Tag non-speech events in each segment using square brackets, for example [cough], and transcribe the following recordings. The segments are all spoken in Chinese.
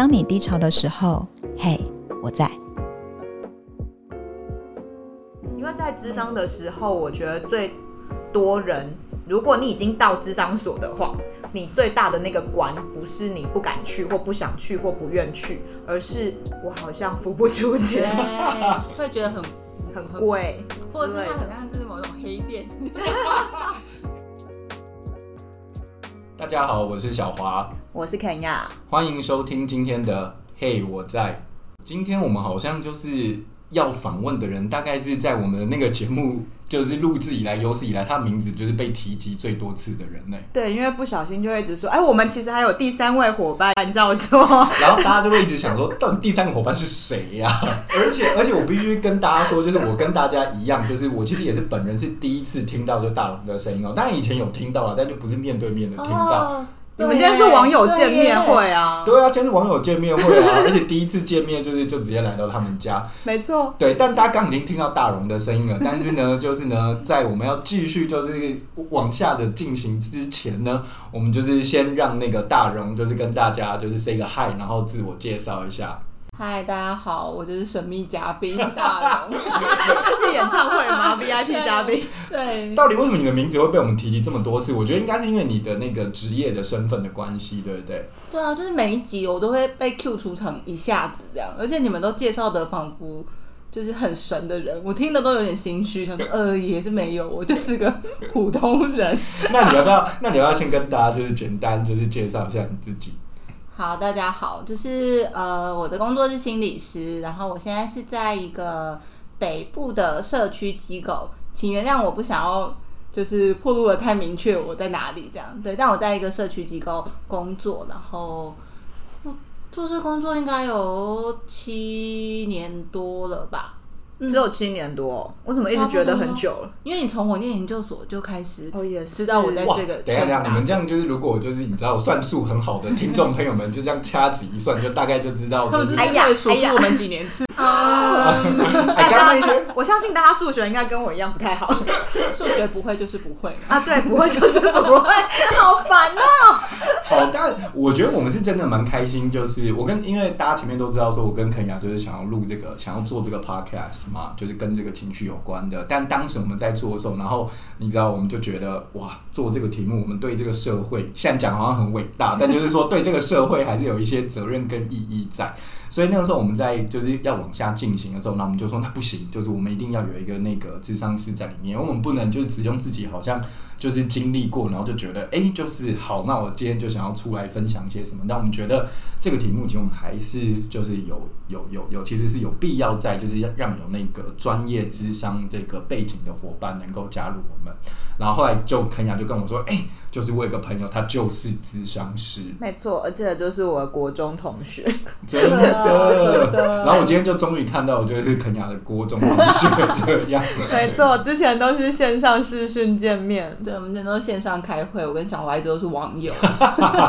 当你低潮的时候，嘿，我在。因为在智商的时候，我觉得最多人，如果你已经到智商所的话，你最大的那个关不是你不敢去或不想去或不愿去，而是我好像付不出钱，[laughs] 会觉得很很贵，或者是它好像就是某种黑店。大家好，我是小华，我是肯亚，欢迎收听今天的《嘿，我在》。今天我们好像就是要访问的人，大概是在我们的那个节目。就是录制以来有史以来，他名字就是被提及最多次的人呢。对，因为不小心就会一直说，哎，我们其实还有第三位伙伴叫做，然后大家就会一直想说，到底第三个伙伴是谁呀？[laughs] 而且而且我必须跟大家说，就是我跟大家一样，就是我其实也是本人是第一次听到就大龙的声音哦。当然以前有听到了，但就不是面对面的听到。哦你们今天是网友见面会啊？对啊，今天是网友见面会啊，[laughs] 而且第一次见面就是就直接来到他们家。没错。对，但大家刚已经听到大荣的声音了，但是呢，[laughs] 就是呢，在我们要继续就是往下的进行之前呢，我们就是先让那个大荣就是跟大家就是 say 个 hi，然后自我介绍一下。嗨，大家好，我就是神秘嘉宾 [laughs] 大龙，是演唱会吗？[laughs] VIP 嘉宾。对。到底为什么你的名字会被我们提及这么多次？我觉得应该是因为你的那个职业的身份的关系，对不对？对啊，就是每一集我都会被 Q 出场一下子这样，而且你们都介绍的仿佛就是很神的人，我听的都有点心虚，想说呃也是没有，我就是个普通人。[laughs] 那你要不要？那你要不要先跟大家就是简单就是介绍一下你自己？好，大家好，就是呃，我的工作是心理师，然后我现在是在一个北部的社区机构，请原谅我不想要就是暴露的太明确我在哪里这样，对，但我在一个社区机构工作，然后做这工作应该有七年多了吧。只有七年多，我怎么一直觉得很久了？因为你从我念研究所就开始，哦也知道我在这个。等一下，等一下，你们这样就是，如果就是你知道算数很好的听众朋友们，就这样掐指一算，就大概就知道。他们哎呀，数数我们几年次啊？[laughs] 大家，我相信大家数学应该跟我一样不太好。数学不会就是不会啊，对，不会就是不会，[laughs] 好烦哦。好，但我觉得我们是真的蛮开心，就是我跟因为大家前面都知道，说我跟肯雅就是想要录这个，想要做这个 podcast。嘛，就是跟这个情绪有关的。但当时我们在做的时候，然后你知道，我们就觉得哇，做这个题目，我们对这个社会，现在讲好像很伟大，但就是说对这个社会还是有一些责任跟意义在。所以那个时候我们在就是要往下进行的时候，那我们就说那不行，就是我们一定要有一个那个智商师在里面，我们不能就是只用自己好像就是经历过，然后就觉得哎、就是好，那我今天就想要出来分享一些什么。但我们觉得这个题目其实我们还是就是有有有有，其实是有必要在就是要让有那个专业智商这个背景的伙伴能够加入我们。然后后来就肯雅就跟我说，哎、就是我有个朋友，他就是咨商师，没错，而且就是我的国中同学，[laughs] 真的。然后我今天就终于看到，我就是肯雅的国中同学这样。没错，之前都是线上视讯见面，对，我们之前都是线上开会。我跟小歪都是网友。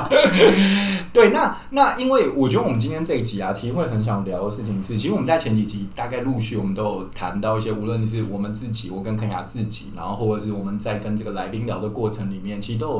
[laughs] 对，那那因为我觉得我们今天这一集啊，其实会很想聊的事情是，其实我们在前几集大概陆续我们都有谈到一些，无论是我们自己，我跟肯雅自己，然后或者是我们在跟这个来宾聊的过程里面，其实都。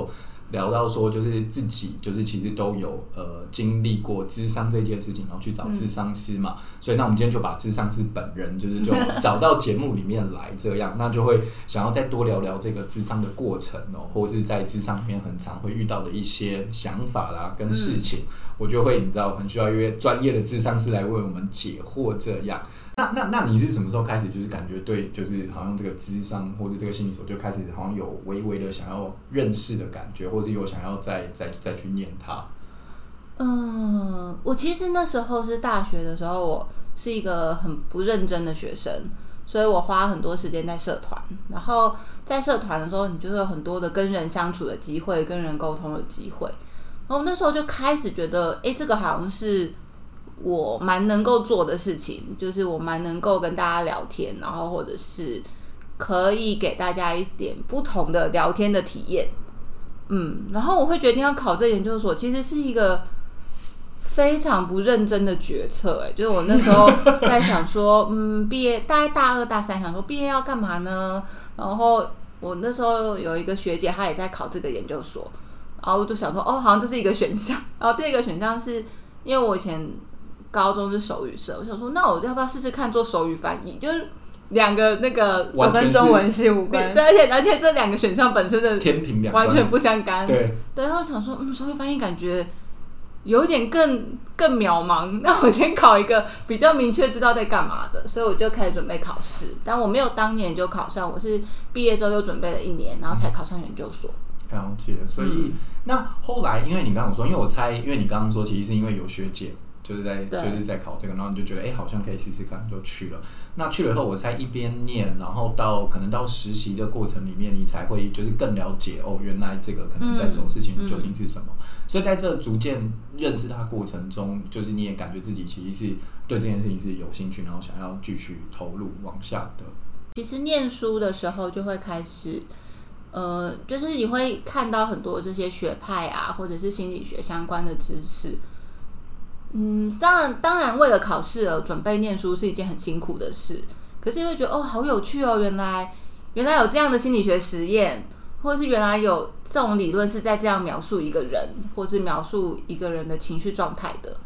聊到说，就是自己就是其实都有呃经历过智商这件事情，然后去找智商师嘛。所以那我们今天就把智商师本人就是就找到节目里面来，这样那就会想要再多聊聊这个智商的过程哦，或是在智商里面很常会遇到的一些想法啦跟事情，我就会你知道很需要约专业的智商师来为我们解惑这样。那那那你是什么时候开始就是感觉对，就是好像这个智商或者这个心理所就开始好像有微微的想要认识的感觉，或是有想要再再再去念它？嗯，我其实那时候是大学的时候，我是一个很不认真的学生，所以我花很多时间在社团。然后在社团的时候，你就会有很多的跟人相处的机会，跟人沟通的机会。然后那时候就开始觉得，哎，这个好像是。我蛮能够做的事情，就是我蛮能够跟大家聊天，然后或者是可以给大家一点不同的聊天的体验。嗯，然后我会决定要考这研究所，其实是一个非常不认真的决策。哎，就是我那时候在想说，嗯，毕业大概大二大三，想说毕业要干嘛呢？然后我那时候有一个学姐，她也在考这个研究所，然后我就想说，哦，好像这是一个选项。然后第二个选项是。因为我以前高中是手语社，我想说，那我要不要试试看做手语翻译？就是两个那个都跟中文系无关，对，而且而且这两个选项本身的天平两完全不相干。对，对，然后想说，嗯，手语翻译感觉有点更更渺茫，[laughs] 那我先考一个比较明确知道在干嘛的，所以我就开始准备考试。但我没有当年就考上，我是毕业之后又准备了一年，然后才考上研究所。了解，所以、嗯、那后来，因为你刚刚说，因为我猜，因为你刚刚说，其实是因为有学姐就是在就是在考这个，然后你就觉得，哎、欸，好像可以试试看，就去了。那去了以后，我才一边念，然后到可能到实习的过程里面，你才会就是更了解哦，原来这个可能在走事情究竟是什么。嗯嗯、所以在这逐渐认识它过程中，就是你也感觉自己其实是对这件事情是有兴趣，然后想要继续投入往下的。其实念书的时候就会开始。呃，就是你会看到很多这些学派啊，或者是心理学相关的知识。嗯，当然，当然，为了考试而准备念书是一件很辛苦的事。可是你会觉得哦，好有趣哦，原来原来有这样的心理学实验，或者是原来有这种理论是在这样描述一个人，或是描述一个人的情绪状态的。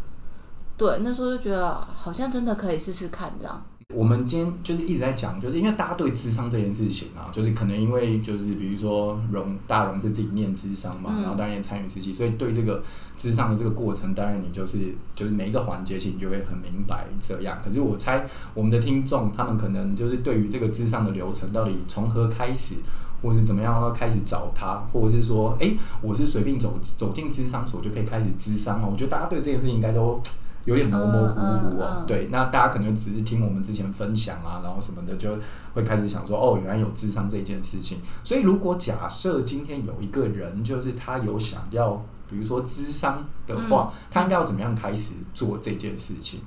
对，那时候就觉得好像真的可以试试看这样。我们今天就是一直在讲，就是因为大家对智商这件事情啊，就是可能因为就是比如说荣大荣是自己念智商嘛，嗯、然后当然也参与实习，所以对这个智商的这个过程，当然你就是就是每一个环节，其实你就会很明白这样。可是我猜我们的听众，他们可能就是对于这个智商的流程，到底从何开始，或是怎么样要开始找他，或者是说，哎、欸，我是随便走走进智商所就可以开始智商吗？我觉得大家对这件事情应该都。有点模模糊糊哦，对，那大家可能只是听我们之前分享啊，然后什么的，就会开始想说，哦，原来有智商这件事情。所以，如果假设今天有一个人，就是他有想要，比如说智商的话，嗯、他应该要怎么样开始做这件事情？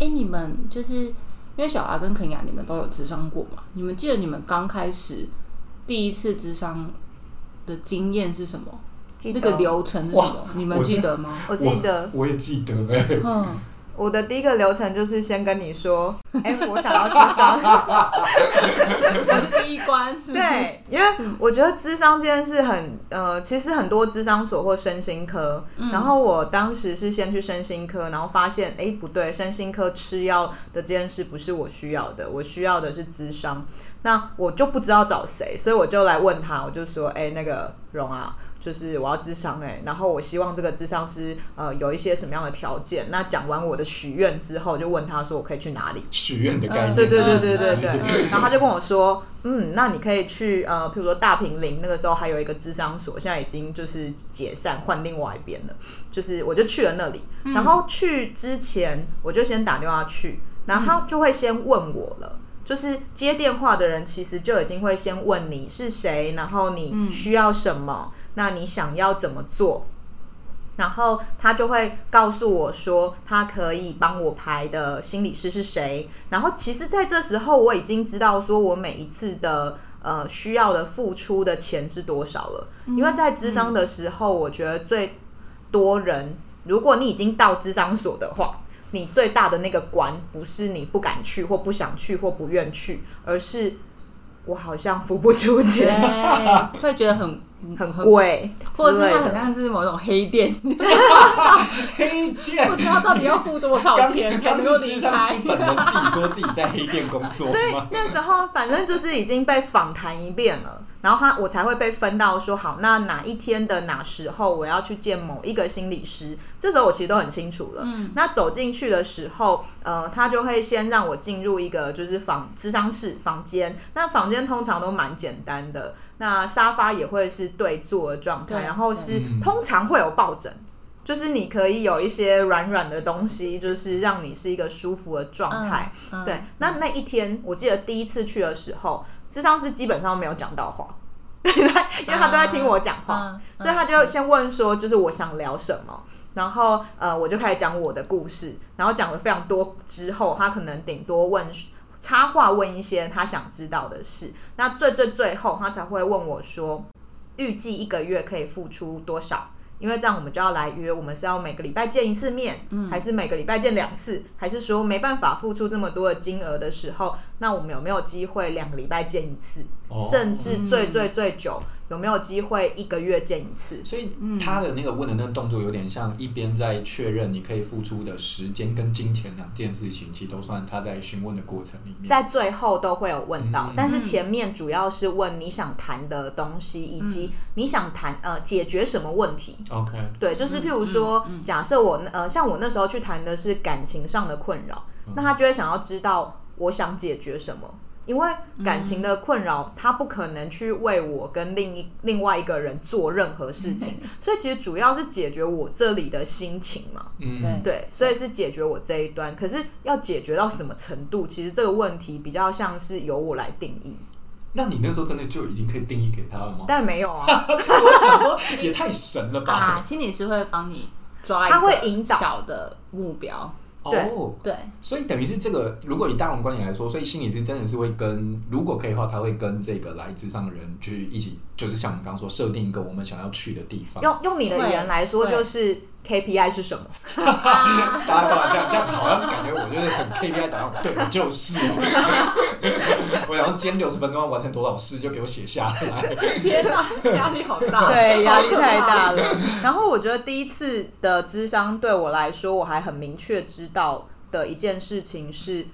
哎、欸，你们就是因为小阿跟肯雅，你们都有智商过嘛？你们记得你们刚开始第一次智商的经验是什么？那个流程是什么？你们记得吗？我记得，我，我也记得哎、欸。嗯，我的第一个流程就是先跟你说，[laughs] 哎、欸，我想要智商。第一关是，是。对，因为我觉得智商这件事很呃，其实很多智商所或身心科，嗯、然后我当时是先去身心科，然后发现哎、欸、不对，身心科吃药的这件事不是我需要的，我需要的是智商。那我就不知道找谁，所以我就来问他，我就说，哎、欸，那个荣啊。就是我要智商哎，然后我希望这个智商师呃有一些什么样的条件？那讲完我的许愿之后，就问他说我可以去哪里？许愿的概念？对对对对对对。[laughs] 然后他就跟我说，嗯，那你可以去呃，譬如说大坪林那个时候还有一个智商所，现在已经就是解散换另外一边了。就是我就去了那里，然后去之前我就先打电话去，然后他就会先问我了，就是接电话的人其实就已经会先问你是谁，然后你需要什么。那你想要怎么做？然后他就会告诉我说，他可以帮我排的心理师是谁。然后其实在这时候，我已经知道说我每一次的呃需要的付出的钱是多少了。因为在智商的时候，我觉得最多人，如果你已经到智商所的话，你最大的那个关不是你不敢去或不想去或不愿去，而是我好像付不出钱，会觉得很。很贵，或者是它好像是某种黑店，[laughs] 黑店，不知道到底要付多少钱才能够离开。本人自己说自己在黑店工作，[laughs] 所以那时候反正就是已经被访谈一遍了。然后他我才会被分到说好，那哪一天的哪时候我要去见某一个心理师，这时候我其实都很清楚了。嗯，那走进去的时候，呃，他就会先让我进入一个就是房咨商室房间，那房间通常都蛮简单的，那沙发也会是对坐的状态，然后是通常会有抱枕，就是你可以有一些软软的东西，就是让你是一个舒服的状态。嗯嗯、对，那那一天我记得第一次去的时候。智商是基本上没有讲到话，[laughs] 因为他都在听我讲话，啊、所以他就先问说，就是我想聊什么，然后呃，我就开始讲我的故事，然后讲了非常多之后，他可能顶多问插话问一些他想知道的事，那最最最后他才会问我说，预计一个月可以付出多少？因为这样我们就要来约，我们是要每个礼拜见一次面，嗯、还是每个礼拜见两次，还是说没办法付出这么多的金额的时候，那我们有没有机会两个礼拜见一次，哦、甚至最最最久有没有机会一个月见一次？所以他的那个问的那个动作有点像一边在确认你可以付出的时间跟金钱两件事情，其实都算他在询问的过程里面，在最后都会有问到，嗯、但是前面主要是问你想谈的东西，以及你想谈呃解决什么问题。OK，对，就是譬如说，假设我呃像我那时候去谈的是感情上的困扰，那他就会想要知道我想解决什么。因为感情的困扰，他不可能去为我跟另一另外一个人做任何事情，所以其实主要是解决我这里的心情嘛。嗯，对，所以是解决我这一端。可是要解决到什么程度，其实这个问题比较像是由我来定义。那你那时候真的就已经可以定义给他了吗？但没有啊，[laughs] 我想说也太神了吧！啊，心理师会帮你抓一个，他会引导小的目标。对哦，对，所以等于是这个，如果以大王观点来说，所以心理师真的是会跟，如果可以的话，他会跟这个来自上的人去一起，就是像我们刚刚说，设定一个我们想要去的地方。用用你的语言来说，就是 KPI 是什么？[laughs] 大家干嘛这样？这样好像感觉我就是很 KPI 导向，对，我就是。[laughs] 我想要今天六十分钟要完成多少事，就给我写下来。[laughs] 天哪，压力好大。对，压力太大了。然后我觉得第一次的智商对我来说，我还很明确知道的一件事情是，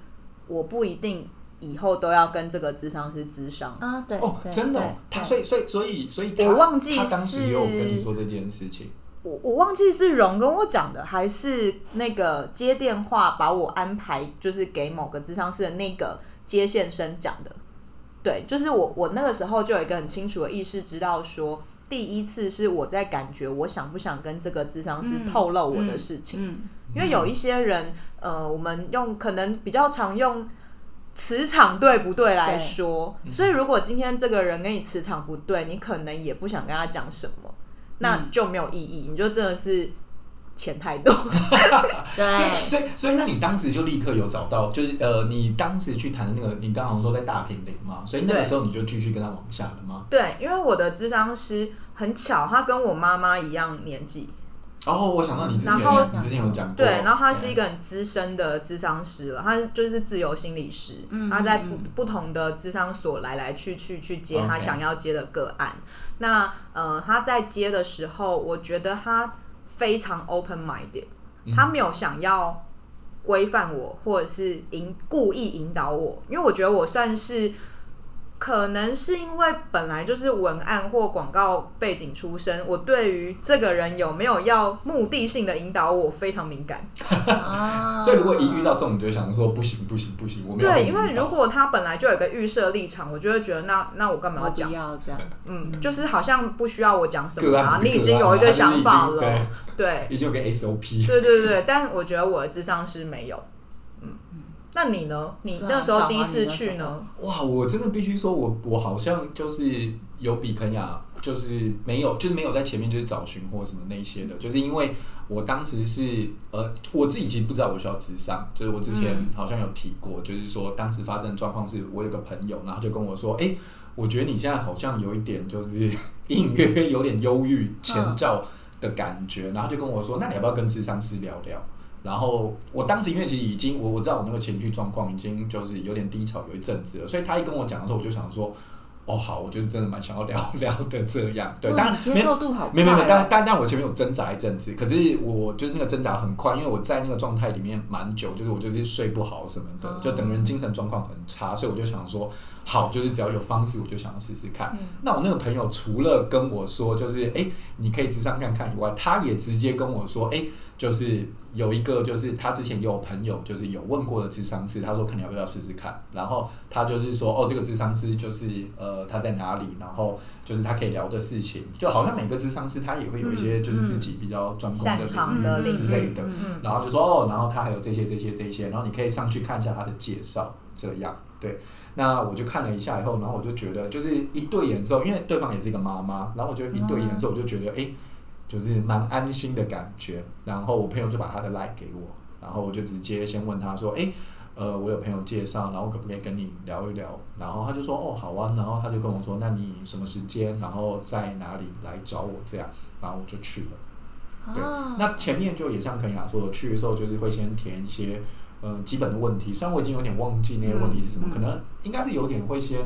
我不一定以后都要跟这个智商师智商啊。对哦，真的，他所以所以所以所以，我忘记他当时有跟你说这件事情。我我忘记是荣跟我讲的，还是那个接电话把我安排，就是给某个智商师的那个接线生讲的。对，就是我我那个时候就有一个很清楚的意识，知道说第一次是我在感觉我想不想跟这个智商师透露我的事情。嗯嗯嗯、因为有一些人，呃，我们用可能比较常用磁场对不对来说，所以如果今天这个人跟你磁场不对，你可能也不想跟他讲什么。那就没有意义，你就真的是钱太多。[laughs] 对，所以所以所以，那你当时就立刻有找到，就是呃，你当时去谈的那个，你刚好说在大平林嘛，所以那个时候你就继续跟他往下了吗？对，因为我的智商师很巧，他跟我妈妈一样年纪。哦，我想到你之前有你之前有讲过，对，然后他是一个很资深的智商师了，他就是自由心理师，嗯、他在不不同的智商所来来去去去接他想要接的个案。Okay. 那呃，他在接的时候，我觉得他非常 open minded，他没有想要规范我，或者是引故意引导我，因为我觉得我算是。可能是因为本来就是文案或广告背景出身，我对于这个人有没有要目的性的引导我非常敏感。所以如果一遇到这种，就想说不行不行不行，我没有。对，因为如果他本来就有一个预设立场，我就会觉得那那我干嘛要讲？要这样，嗯，就是好像不需要我讲什么啊，你已经有一个想法了，对，对，已经有个 SOP。对对对，但我觉得我的智商是没有。那你呢？你那时候第一次去呢？哇，我真的必须说我，我我好像就是有比肯雅，就是没有，就是没有在前面就是找寻或什么那些的，就是因为我当时是呃，我自己其实不知道我需要智商，就是我之前好像有提过，嗯、就是说当时发生的状况是我有个朋友，然后就跟我说，哎、欸，我觉得你现在好像有一点就是 [laughs] 隐隐约约有点忧郁前兆的感觉，然后就跟我说，那你要不要跟智商师聊聊？然后我当时因为其实已经我我知道我那个情绪状况已经就是有点低潮有一阵子了，所以他一跟我讲的时候，我就想说，哦好，我就是真的蛮想要聊聊的这样。对，当然接受度好，没没没，但但但我前面有挣扎一阵子，可是我就是那个挣扎很快，因为我在那个状态里面蛮久，就是我就是睡不好什么的，就整个人精神状况很差，所以我就想说，好，就是只要有方式，我就想要试试看。嗯、那我那个朋友除了跟我说，就是哎，你可以直上看看以外，他也直接跟我说，哎。就是有一个，就是他之前也有朋友，就是有问过的智商师，他说看你要不要试试看。然后他就是说，哦，这个智商师就是呃他在哪里，然后就是他可以聊的事情，就好像每个智商师他也会有一些就是自己比较专攻的领域之类的。然后就说哦，然后他还有这些这些这些，然后你可以上去看一下他的介绍，这样对。那我就看了一下以后，然后我就觉得就是一对眼之后，因为对方也是一个妈妈，然后我就一对眼之后，我就觉得哎。就是蛮安心的感觉，然后我朋友就把他的 line 给我，然后我就直接先问他说，诶，呃，我有朋友介绍，然后可不可以跟你聊一聊？然后他就说，哦，好啊，然后他就跟我说，那你什么时间，然后在哪里来找我这样，然后我就去了。对，那前面就也像肯雅说的，去的时候就是会先填一些呃基本的问题，虽然我已经有点忘记那些问题是什么，可能应该是有点会先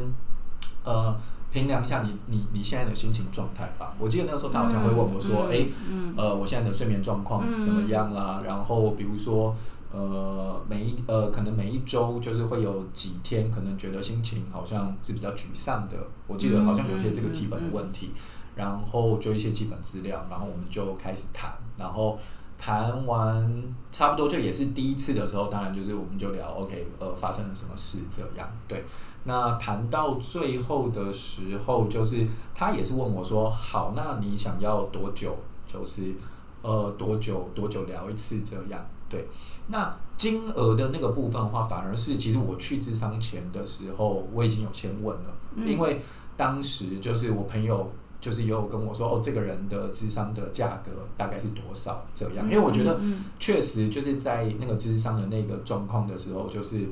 呃。评量一下你你你现在的心情状态吧。我记得那个时候他好像会问我说，哎、嗯，呃，我现在的睡眠状况怎么样啦？然后比如说。呃，每一呃，可能每一周就是会有几天，可能觉得心情好像是比较沮丧的。我记得好像有一些这个基本的问题，然后就一些基本资料，然后我们就开始谈，然后谈完差不多就也是第一次的时候，当然就是我们就聊，OK，呃，发生了什么事这样。对，那谈到最后的时候，就是他也是问我说，好，那你想要多久？就是呃，多久多久聊一次这样？对，那金额的那个部分的话，反而是其实我去智商前的时候，我已经有先问了，嗯、因为当时就是我朋友就是也有跟我说，哦，这个人的智商的价格大概是多少？这样，因为我觉得确实就是在那个智商的那个状况的时候，就是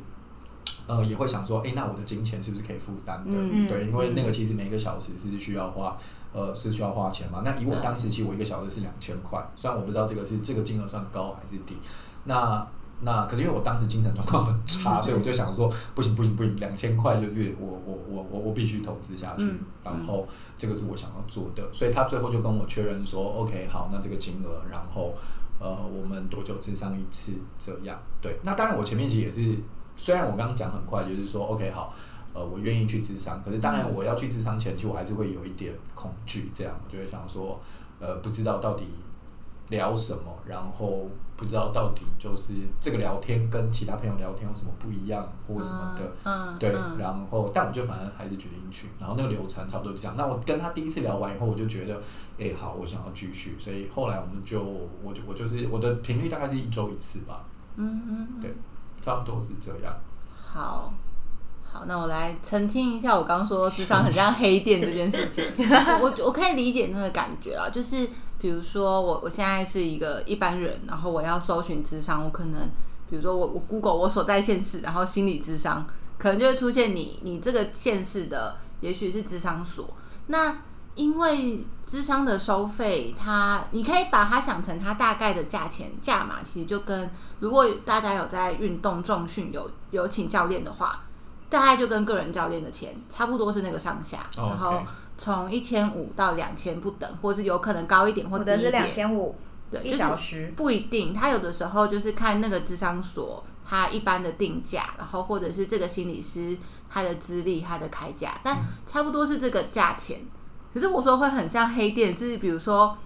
呃也会想说，哎，那我的金钱是不是可以负担的？嗯、对，因为那个其实每个小时是需要花。呃，是需要花钱嘛？那以我当时其实我一个小时是两千块，虽然我不知道这个是这个金额算高还是低。那那可是因为我当时精神状况很差，所以我就想说，不行不行不行，两千块就是我我我我我必须投资下去，嗯、然后这个是我想要做的。所以他最后就跟我确认说，OK，好，那这个金额，然后呃，我们多久咨商一次？这样对。那当然，我前面其实也是，虽然我刚刚讲很快，就是说 OK 好。呃，我愿意去咨商，可是当然我要去咨商前，其实我还是会有一点恐惧，这样我就会想说，呃，不知道到底聊什么，然后不知道到底就是这个聊天跟其他朋友聊天有什么不一样或什么的，嗯，嗯对，然后但我就反正还是决定去，然后那个流程差不多就这样。那我跟他第一次聊完以后，我就觉得，哎、欸，好，我想要继续，所以后来我们就，我就我就是我的频率大概是一周一次吧，嗯嗯，对，差不多是这样。好。好，那我来澄清一下，我刚说智商很像黑店这件事情。[laughs] 我我可以理解那个感觉啊，就是比如说我我现在是一个一般人，然后我要搜寻智商，我可能比如说我我 Google 我所在县市，然后心理智商，可能就会出现你你这个县市的，也许是智商所。那因为咨商的收费，它你可以把它想成它大概的价钱价码，其实就跟如果大家有在运动重训有有请教练的话。大概就跟个人教练的钱差不多是那个上下，oh. 然后从一千五到两千不等，或是有可能高一点或低一点。或者是两千五，对，一小时不一定。他有的时候就是看那个智商所他一般的定价，然后或者是这个心理师他的资历他的开价，但差不多是这个价钱。嗯、可是我说会很像黑店，就是比如说，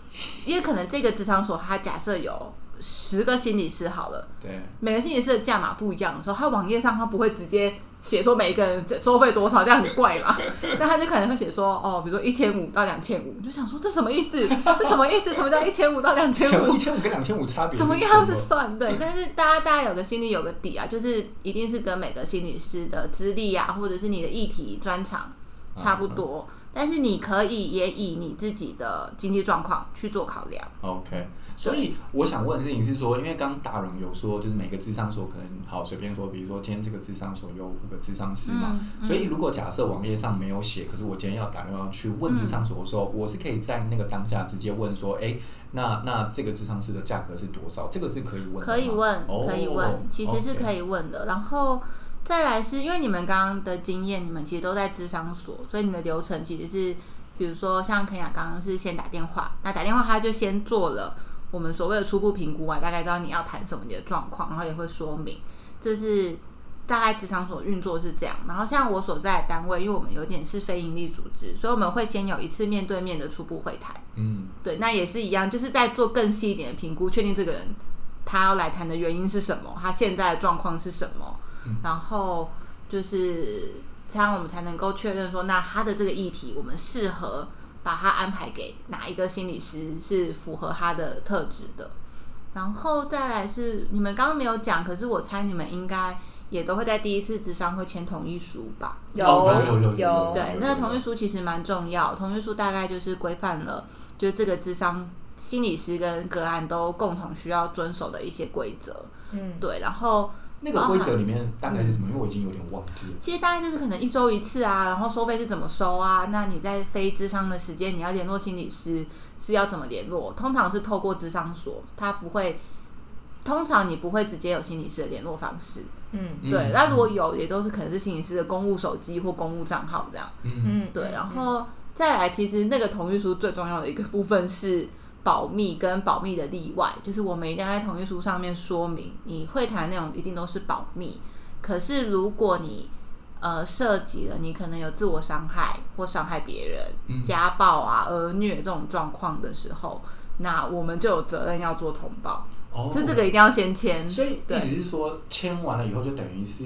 因为可能这个职场所它假设有十个心理师好了，对，每个心理师的价码不一样的时候，他网页上它不会直接。写说每一个人收费多少，这样很怪嘛？[laughs] 那他就可能会写说，哦，比如说一千五到两千五，就想说这什么意思？[laughs] 这什么意思？什么叫一千五到两千五？一千五跟两千五差别？怎么样子算？对，但是大家大家有个心里有个底啊，就是一定是跟每个心理师的资历啊，或者是你的议题专长差不多。嗯嗯但是你可以也以你自己的经济状况去做考量。OK，所以我想问的事情是说，因为刚刚大荣有说，就是每个智商所可能好随便说，比如说今天这个智商所有五个智商师嘛，嗯嗯、所以如果假设网页上没有写，可是我今天要打电话去问智商所的时候，嗯、我是可以在那个当下直接问说，哎、欸，那那这个智商师的价格是多少？这个是可以问的，可以问，可以问，哦、其实是可以问的。然后。再来是因为你们刚刚的经验，你们其实都在智商所，所以你们的流程其实是，比如说像肯雅刚刚是先打电话，那打电话他就先做了我们所谓的初步评估啊，大概知道你要谈什么你的状况，然后也会说明，这是大概职场所运作是这样。然后像我所在的单位，因为我们有点是非营利组织，所以我们会先有一次面对面的初步会谈，嗯，对，那也是一样，就是在做更细一点的评估，确定这个人他要来谈的原因是什么，他现在的状况是什么。然后就是这样，我们才能够确认说，那他的这个议题，我们适合把他安排给哪一个心理师是符合他的特质的。然后再来是你们刚刚没有讲，可是我猜你们应该也都会在第一次咨商会签同意书吧？有有有有。对，那个同意书其实蛮重要，同意书大概就是规范了，就是这个智商心理师跟个案都共同需要遵守的一些规则。嗯，对，然后。那个规则里面大概是什么？因为我已经有点忘记了。其实大概就是可能一周一次啊，然后收费是怎么收啊？那你在非智商的时间，你要联络心理师是要怎么联络？通常是透过智商所，他不会通常你不会直接有心理师的联络方式。嗯，对。那如果有，也都是可能是心理师的公务手机或公务账号这样。嗯嗯，对。然后再来，其实那个同意书最重要的一个部分是保密跟保密的例外，就是我们一定要在同意书上面说明，你会谈内容一定都是保密。可是如果你呃涉及了你可能有自我伤害或伤害别人、嗯、家暴啊、儿虐这种状况的时候，那我们就有责任要做通报。哦，就这个一定要先签。所以对意思是说，签完了以后就等于是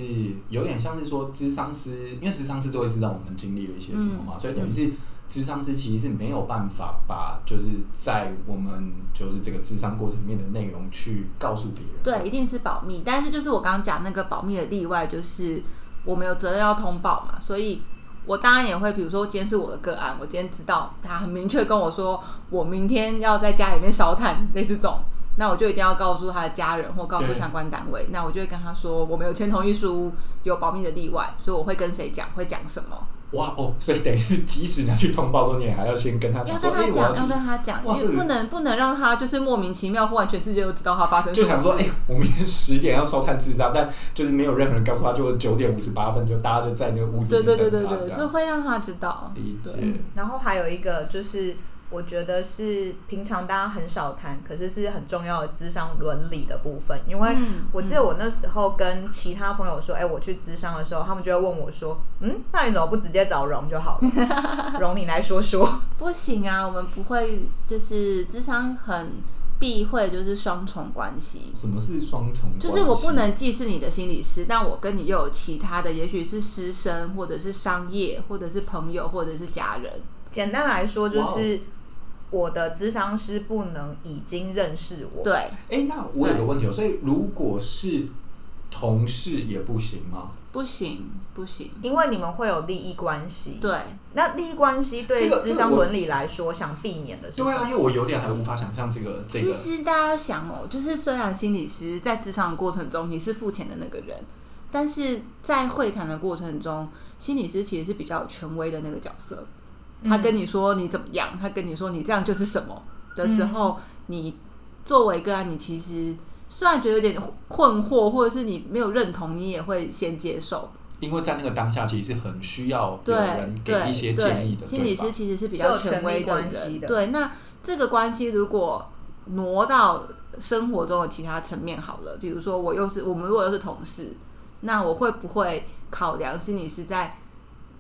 有点像是说，咨商师，因为咨商师都会知道我们经历了一些什么嘛，嗯、所以等于是智商师其实是没有办法把就是在我们就是这个智商过程里面的内容去告诉别人。对，一定是保密。但是就是我刚刚讲那个保密的例外，就是我们有责任要通报嘛，所以我当然也会，比如说今天是我的个案，我今天知道他很明确跟我说，我明天要在家里面烧炭，类似这种。那我就一定要告诉他的家人或告诉相关单位，那我就会跟他说，我没有签同意书，有保密的例外，所以我会跟谁讲，会讲什么。哇哦，所以等于是即使你要去通报的时候，你也还要先跟他讲，要跟他讲，要跟他讲，因为不能不能让他就是莫名其妙，忽然全世界都知道他发生。就想说，哎、欸，我明天十点要烧炭自杀，但就是没有任何人告诉他，就九点五十八分就大家就在那个屋子里面等他，对对对对对，就会让他知道。理解。然后还有一个就是。我觉得是平常大家很少谈，可是是很重要的智商伦理的部分。因为我记得我那时候跟其他朋友说，哎、欸，我去智商的时候，他们就会问我说，嗯，那你怎么不直接找荣就好了？[laughs] 荣，你来说说。不行啊，我们不会，就是智商很避讳，就是双重关系。什么是双重关系？就是我不能既是你的心理师，但我跟你又有其他的，也许是师生，或者是商业，或者是朋友，或者是家人。简单来说，就是。我的咨商师不能已经认识我。对，哎、欸，那我有个问题哦，所以如果是同事也不行吗？不行，不行，因为你们会有利益关系。对，那利益关系对智商伦理来说，想避免的是。对啊，因为我有点还无法想象这个这个。其实大家想哦，就是虽然心理师在咨商的过程中你是付钱的那个人，但是在会谈的过程中，心理师其实是比较权威的那个角色。他跟你说你怎么样，他跟你说你这样就是什么的时候，嗯、你作为一个案，你其实虽然觉得有点困惑，或者是你没有认同，你也会先接受。因为在那个当下，其实是很需要有人给一些建议的。心理师其实是比较权威的人，对。那这个关系如果挪到生活中的其他层面好了，比如说我又是我们如果又是同事，那我会不会考量心理师在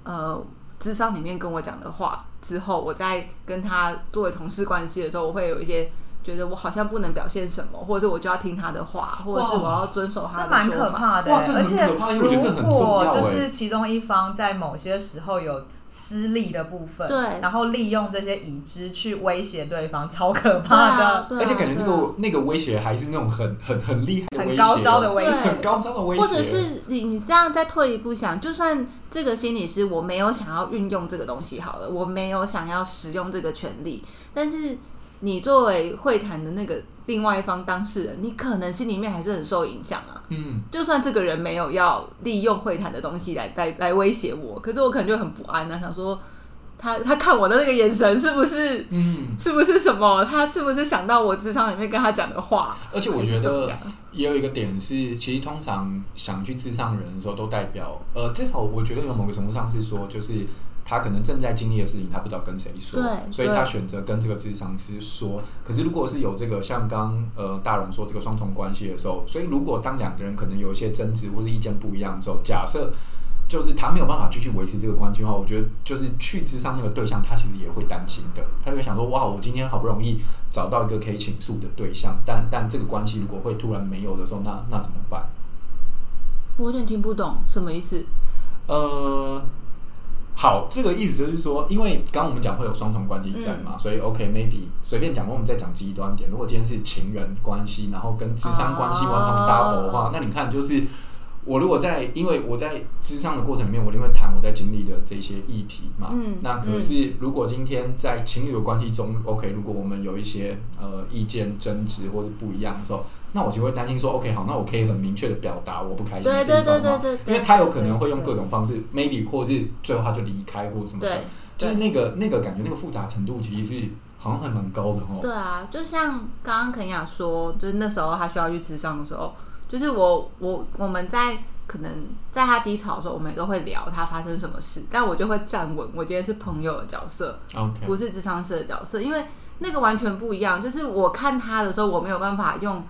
呃？智商里面跟我讲的话之后，我在跟他作为同事关系的时候，我会有一些觉得我好像不能表现什么，或者是我就要听他的话，或者是我要遵守他的。这蛮可怕的，而且如果就是其中一方在某些时候有私利的部分，对，然后利用这些已知去威胁对方，超可怕的。啊、而且感觉那个那个威胁还是那种很很很厉害的，很高招的威胁，很高招的威胁。或者是你你这样再退一步想，就算这个心理师我没有想要运用这个东西好了，我没有想要使用这个权利，但是。你作为会谈的那个另外一方当事人，你可能心里面还是很受影响啊。嗯，就算这个人没有要利用会谈的东西来来来威胁我，可是我可能就很不安啊，想说他他看我的那个眼神是不是，嗯，是不是什么？他是不是想到我咨商里面跟他讲的话？而且我觉得也有一个点是，其实通常想去智商人的时候，都代表呃，至少我觉得有某个程度上是说，就是。他可能正在经历的事情，他不知道跟谁说，所以他选择跟这个咨商师说。可是如果是有这个像刚呃大荣说这个双重关系的时候，所以如果当两个人可能有一些争执或是意见不一样的时候，假设就是他没有办法继续维持这个关系的话，我觉得就是去咨商那个对象，他其实也会担心的。他会想说：哇，我今天好不容易找到一个可以倾诉的对象，但但这个关系如果会突然没有的时候，那那怎么办？我有点听不懂什么意思。呃。好，这个意思就是说，因为刚刚我们讲会有双重关系在嘛，嗯、所以 OK，maybe、okay, 随便讲，我们再讲极端点。如果今天是情人关系，然后跟智商关系完全 double 的话，啊、那你看，就是我如果在，因为我在智商的过程里面，我一定会谈我在经历的这些议题嘛。嗯，那可是如果今天在情侣的关系中，OK，如果我们有一些呃意见争执或是不一样的时候。那我就会担心说，OK，好，那我可以很明确的表达我不开心的地方吗？因为他有可能会用各种方式，maybe 或是最后他就离开或什么的，就是那个那个感觉那个复杂程度其实是好像还蛮高的哦。对啊，就像刚刚肯雅说，就是那时候他需要去智商的时候，就是我我我们在可能在他低潮的时候，我们也都会聊他发生什么事，但我就会站稳，我今天是朋友的角色，OK，不是智商师的角色，因为那个完全不一样。就是我看他的时候，我没有办法用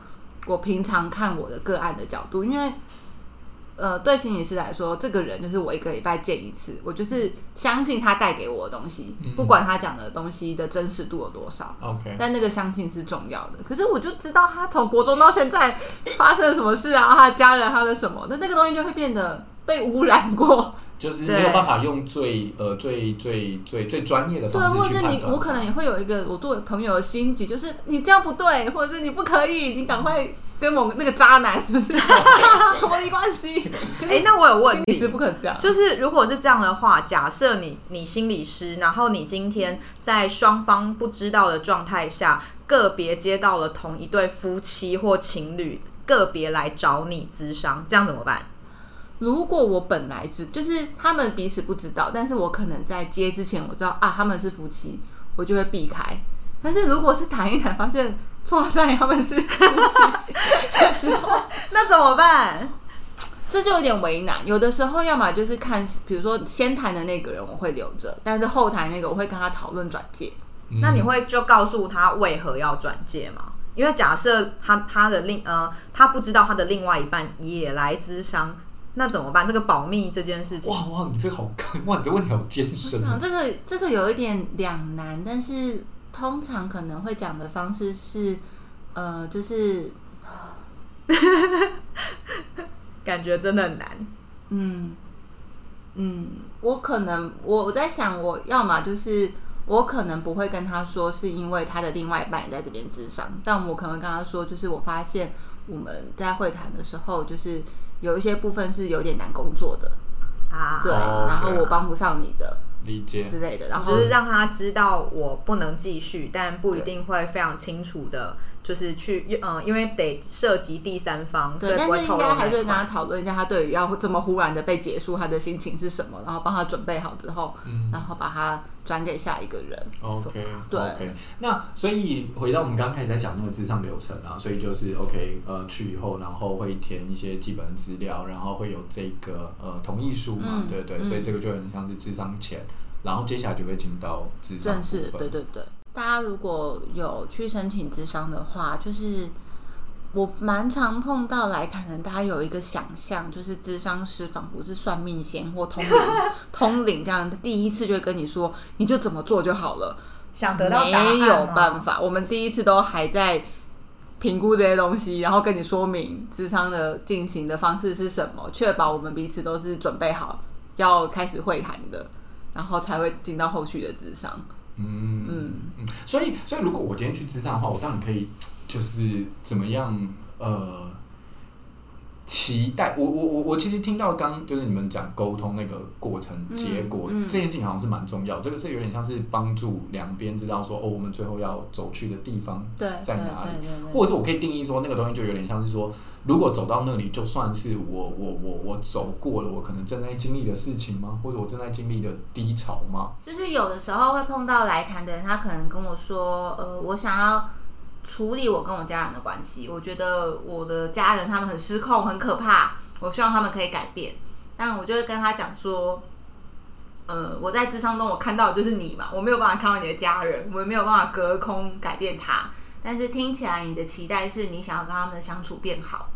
我平常看我的个案的角度，因为。呃，对心理师来说，这个人就是我一个礼拜见一次，我就是相信他带给我的东西，嗯、不管他讲的东西的真实度有多少。OK，但那个相信是重要的。可是我就知道他从国中到现在发生了什么事啊，他的家人，他的什么，那那个东西就会变得被污染过，就是没有办法用最呃最最最最专业的方式去判断。对，或者你我可能也会有一个我作为朋友的心结，就是你这样不对，或者是你不可以，你赶快。跟某个那个渣男就是 [laughs] 脱离关系。哎、欸，那我有问题，心理师不可能这样。就是如果是这样的话，假设你你心理师，然后你今天在双方不知道的状态下，个别接到了同一对夫妻或情侣个别来找你咨商，这样怎么办？如果我本来是就是他们彼此不知道，但是我可能在接之前我知道啊他们是夫妻，我就会避开。但是如果是谈一谈，发现。撞上他们是夫妻的时候，那怎么办？这就有点为难。有的时候，要么就是看，比如说先谈的那个人，我会留着；但是后台那个，我会跟他讨论转介。嗯、那你会就告诉他为何要转介吗？因为假设他他的另呃，他不知道他的另外一半也来咨商，那怎么办？这个保密这件事情，哇哇，你这个好哇，你这问题好艰深。这个这个有一点两难，但是。通常可能会讲的方式是，呃，就是，[sighs] 感觉真的很难。嗯嗯，我可能我我在想，我要么就是我可能不会跟他说，是因为他的另外一半也在这边咨商，但我可能跟他说，就是我发现我们在会谈的时候，就是有一些部分是有点难工作的啊，对，然后我帮不上你的。理解之类的，然后就是让他知道我不能继续，但不一定会非常清楚的，就是去嗯，因为得涉及第三方，对，但是应该还是跟他讨论一下，他对于要这么忽然的被结束，他的心情是什么，然后帮他准备好之后，嗯，然后把他转给下一个人。OK，对，OK。那所以回到我们刚刚开始在讲那个智商流程啊，所以就是 OK，呃，去以后，然后会填一些基本的资料，然后会有这个呃同意书嘛，嗯、对对，所以这个就很像是智商前。然后接下来就会进到智商。正式，对对对。大家如果有去申请智商的话，就是我蛮常碰到来谈的，大家有一个想象，就是智商师仿佛是算命仙或通灵 [laughs] 通灵这样，第一次就会跟你说，你就怎么做就好了。想得到答案？没有办法，我们第一次都还在评估这些东西，然后跟你说明智商的进行的方式是什么，确保我们彼此都是准备好要开始会谈的。然后才会进到后续的智商。嗯嗯嗯，所以所以如果我今天去咨商的话，我当然可以就是怎么样呃。期待我我我我其实听到刚就是你们讲沟通那个过程结果、这件事情好像是蛮重要，这个是有点像是帮助两边知道说哦，我们最后要走去的地方在哪里，或者是我可以定义说那个东西就有点像是说，如果走到那里就算是我我我我走过了我可能正在经历的事情吗？或者我正在经历的低潮吗？就是有的时候会碰到来谈的人，他可能跟我说，呃，我想要。处理我跟我家人的关系，我觉得我的家人他们很失控，很可怕。我希望他们可以改变，但我就会跟他讲说，呃，我在智商中我看到的就是你嘛，我没有办法看到你的家人，我也没有办法隔空改变他。但是听起来你的期待是你想要跟他们的相处变好，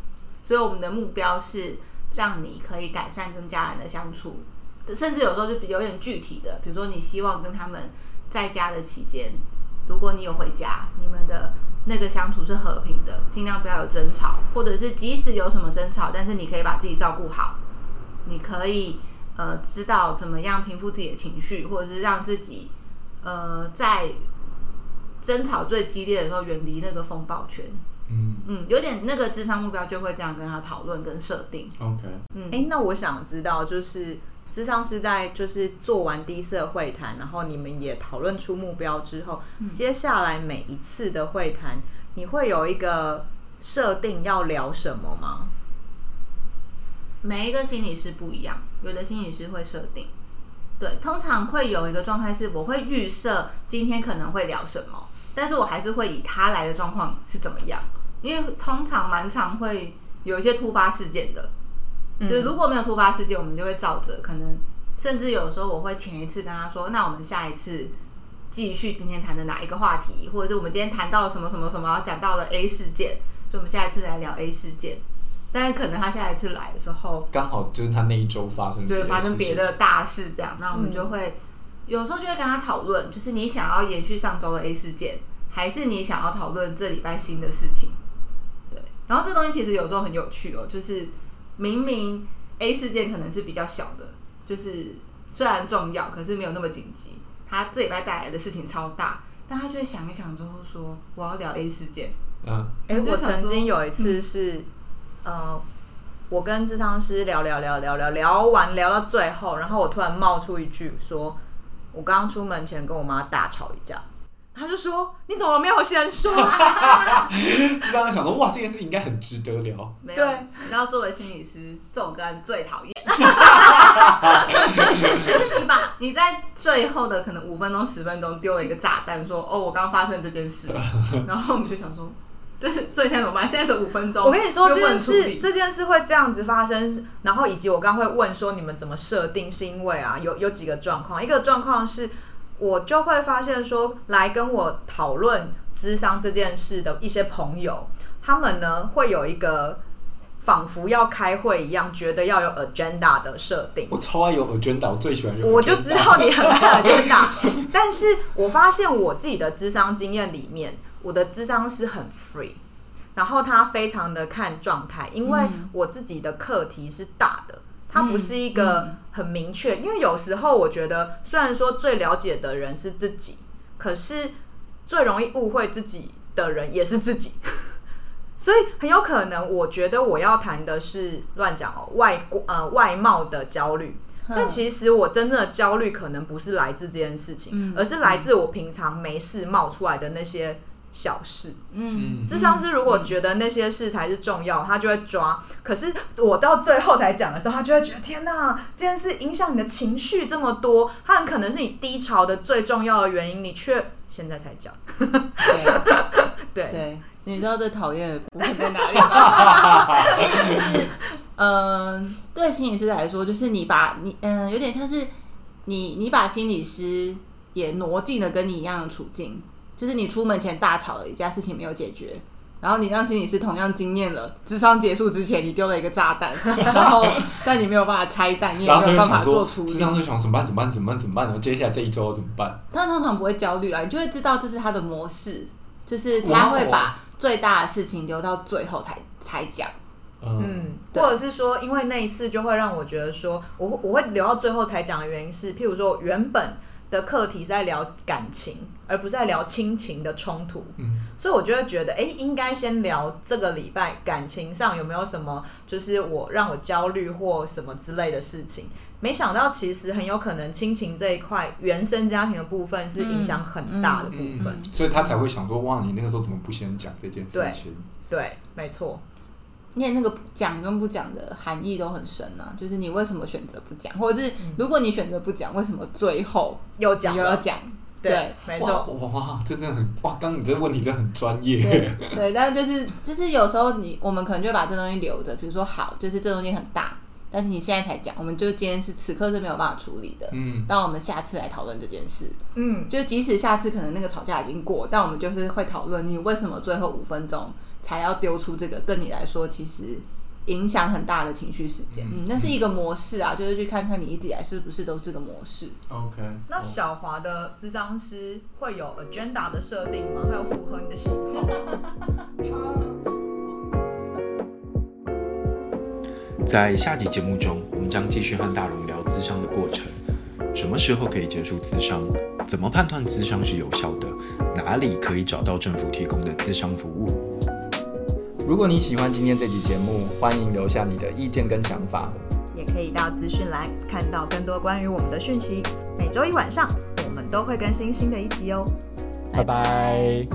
所以我们的目标是让你可以改善跟家人的相处，甚至有时候是有点具体的，比如说你希望跟他们在家的期间，如果你有回家，你们的。那个相处是和平的，尽量不要有争吵，或者是即使有什么争吵，但是你可以把自己照顾好，你可以呃知道怎么样平复自己的情绪，或者是让自己呃在争吵最激烈的时候远离那个风暴圈。嗯嗯，有点那个智商目标就会这样跟他讨论跟设定。OK，嗯，哎、欸，那我想知道就是。咨商是在就是做完第一次的会谈，然后你们也讨论出目标之后，嗯、接下来每一次的会谈，你会有一个设定要聊什么吗？每一个心理师不一样，有的心理师会设定，对，通常会有一个状态是，我会预设今天可能会聊什么，但是我还是会以他来的状况是怎么样，因为通常蛮常会有一些突发事件的，就是如果没有突发事件，我们就会照着，可能甚至有时候我会前一次跟他说，那我们下一次继续今天谈的哪一个话题，或者是我们今天谈到了什么什么什么，然后讲到了 A 事件，所以我们下一次来聊 A 事件。但是可能他下一次来的时候，刚好就是他那一周发生，就是发生别的大事，这样，那我们就会、嗯、有时候就会跟他讨论，就是你想要延续上周的 A 事件，还是你想要讨论这礼拜新的事情？对。然后这东西其实有时候很有趣哦，就是明明 A 事件可能是比较小的，就是虽然重要，可是没有那么紧急。他这礼拜带来的事情超大，但他就会想一想之后说：“我要聊 A 事件。”嗯，哎、欸，我曾经有一次是。嗯呃，我跟智商师聊聊聊聊聊聊完聊到最后，然后我突然冒出一句说：“我刚刚出门前跟我妈大吵一架。”他就说：“你怎么没有先说？”咨商师想说：“哇，这件事应该很值得聊。”没有，你知道作为心理师，这种个案最讨厌，[laughs] 就是你把你在最后的可能五分钟、十分钟丢了一个炸弹，说：“哦，我刚发生这件事。[laughs] ”然后我们就想说。就是，所以现在怎么办？现在是五分钟。我跟你说，这件事这件事会这样子发生，然后以及我刚会问说你们怎么设定，是因为啊，有有几个状况。一个状况是，我就会发现说，来跟我讨论咨商这件事的一些朋友，他们呢会有一个仿佛要开会一样，觉得要有 agenda 的设定。我超爱有 agenda，我最喜欢有 agenda。我就知道你很爱 agenda，但是我发现我自己的咨商经验里面。我的咨商是很 free，然后他非常的看状态，因为我自己的课题是大的，它不是一个很明确。因为有时候我觉得，虽然说最了解的人是自己，可是最容易误会自己的人也是自己，[laughs] 所以很有可能，我觉得我要谈的是乱讲哦，外呃外貌的焦虑，但其实我真正的焦虑可能不是来自这件事情，而是来自我平常没事冒出来的那些。小事，嗯，智商师如果觉得那些事才是重要，他就会抓。可是我到最后才讲的时候，他就会觉得天哪，这件事影响你的情绪这么多，他很可能是你低潮的最重要的原因，你却现在才讲。对，[laughs] 对，你知道最讨厌的部分在哪里吗？[laughs] 就是，嗯、呃，对心理师来说，就是你把你，嗯、呃，有点像是你，你把心理师也挪进了跟你一样的处境。就是你出门前大吵了一架，事情没有解决，然后你让心理师同样经验了，智商结束之前你丢了一个炸弹，[laughs] 然后但你没有办法拆弹，你也没有办法做出。智商就想怎么办？怎么办？怎么办？怎么办？然后接下来这一周怎么办？他通常不会焦虑啊，你就会知道这是他的模式，就是他会把最大的事情留到最后才才讲。嗯，或者是说，因为那一次就会让我觉得说，我我会留到最后才讲的原因是，譬如说原本。的课题是在聊感情，而不是在聊亲情的冲突。嗯，所以我就会觉得，哎、欸，应该先聊这个礼拜感情上有没有什么，就是我让我焦虑或什么之类的事情。没想到其实很有可能亲情这一块原生家庭的部分是影响很大的部分，嗯嗯嗯、所以他才会想说，哇，你那个时候怎么不先讲这件事情？对，对，没错。因为那个讲跟不讲的含义都很深啊，就是你为什么选择不讲，或者是如果你选择不讲，为什么最后又讲又要讲？对，没错。哇，这真的很哇！刚刚你这个问题真的很专业。对，[laughs] 对，但是就是就是有时候你我们可能就把这东西留着，比如说好，就是这东西很大，但是你现在才讲，我们就今天是此刻是没有办法处理的。嗯。那我们下次来讨论这件事。嗯。就即使下次可能那个吵架已经过，但我们就是会讨论你为什么最后五分钟。才要丢出这个，对你来说其实影响很大的情绪事件。嗯，那是一个模式啊，就是去看看你一直以来是不是都是这个模式。OK。那小华的咨商师会有 agenda 的设定吗？还有符合你的喜好？[laughs] 在下集节目中，我们将继续和大荣聊咨商的过程。什么时候可以结束咨商？怎么判断咨商是有效的？哪里可以找到政府提供的咨商服务？如果你喜欢今天这集节目，欢迎留下你的意见跟想法，也可以到资讯栏看到更多关于我们的讯息。每周一晚上，我们都会更新新的一集哦。拜拜。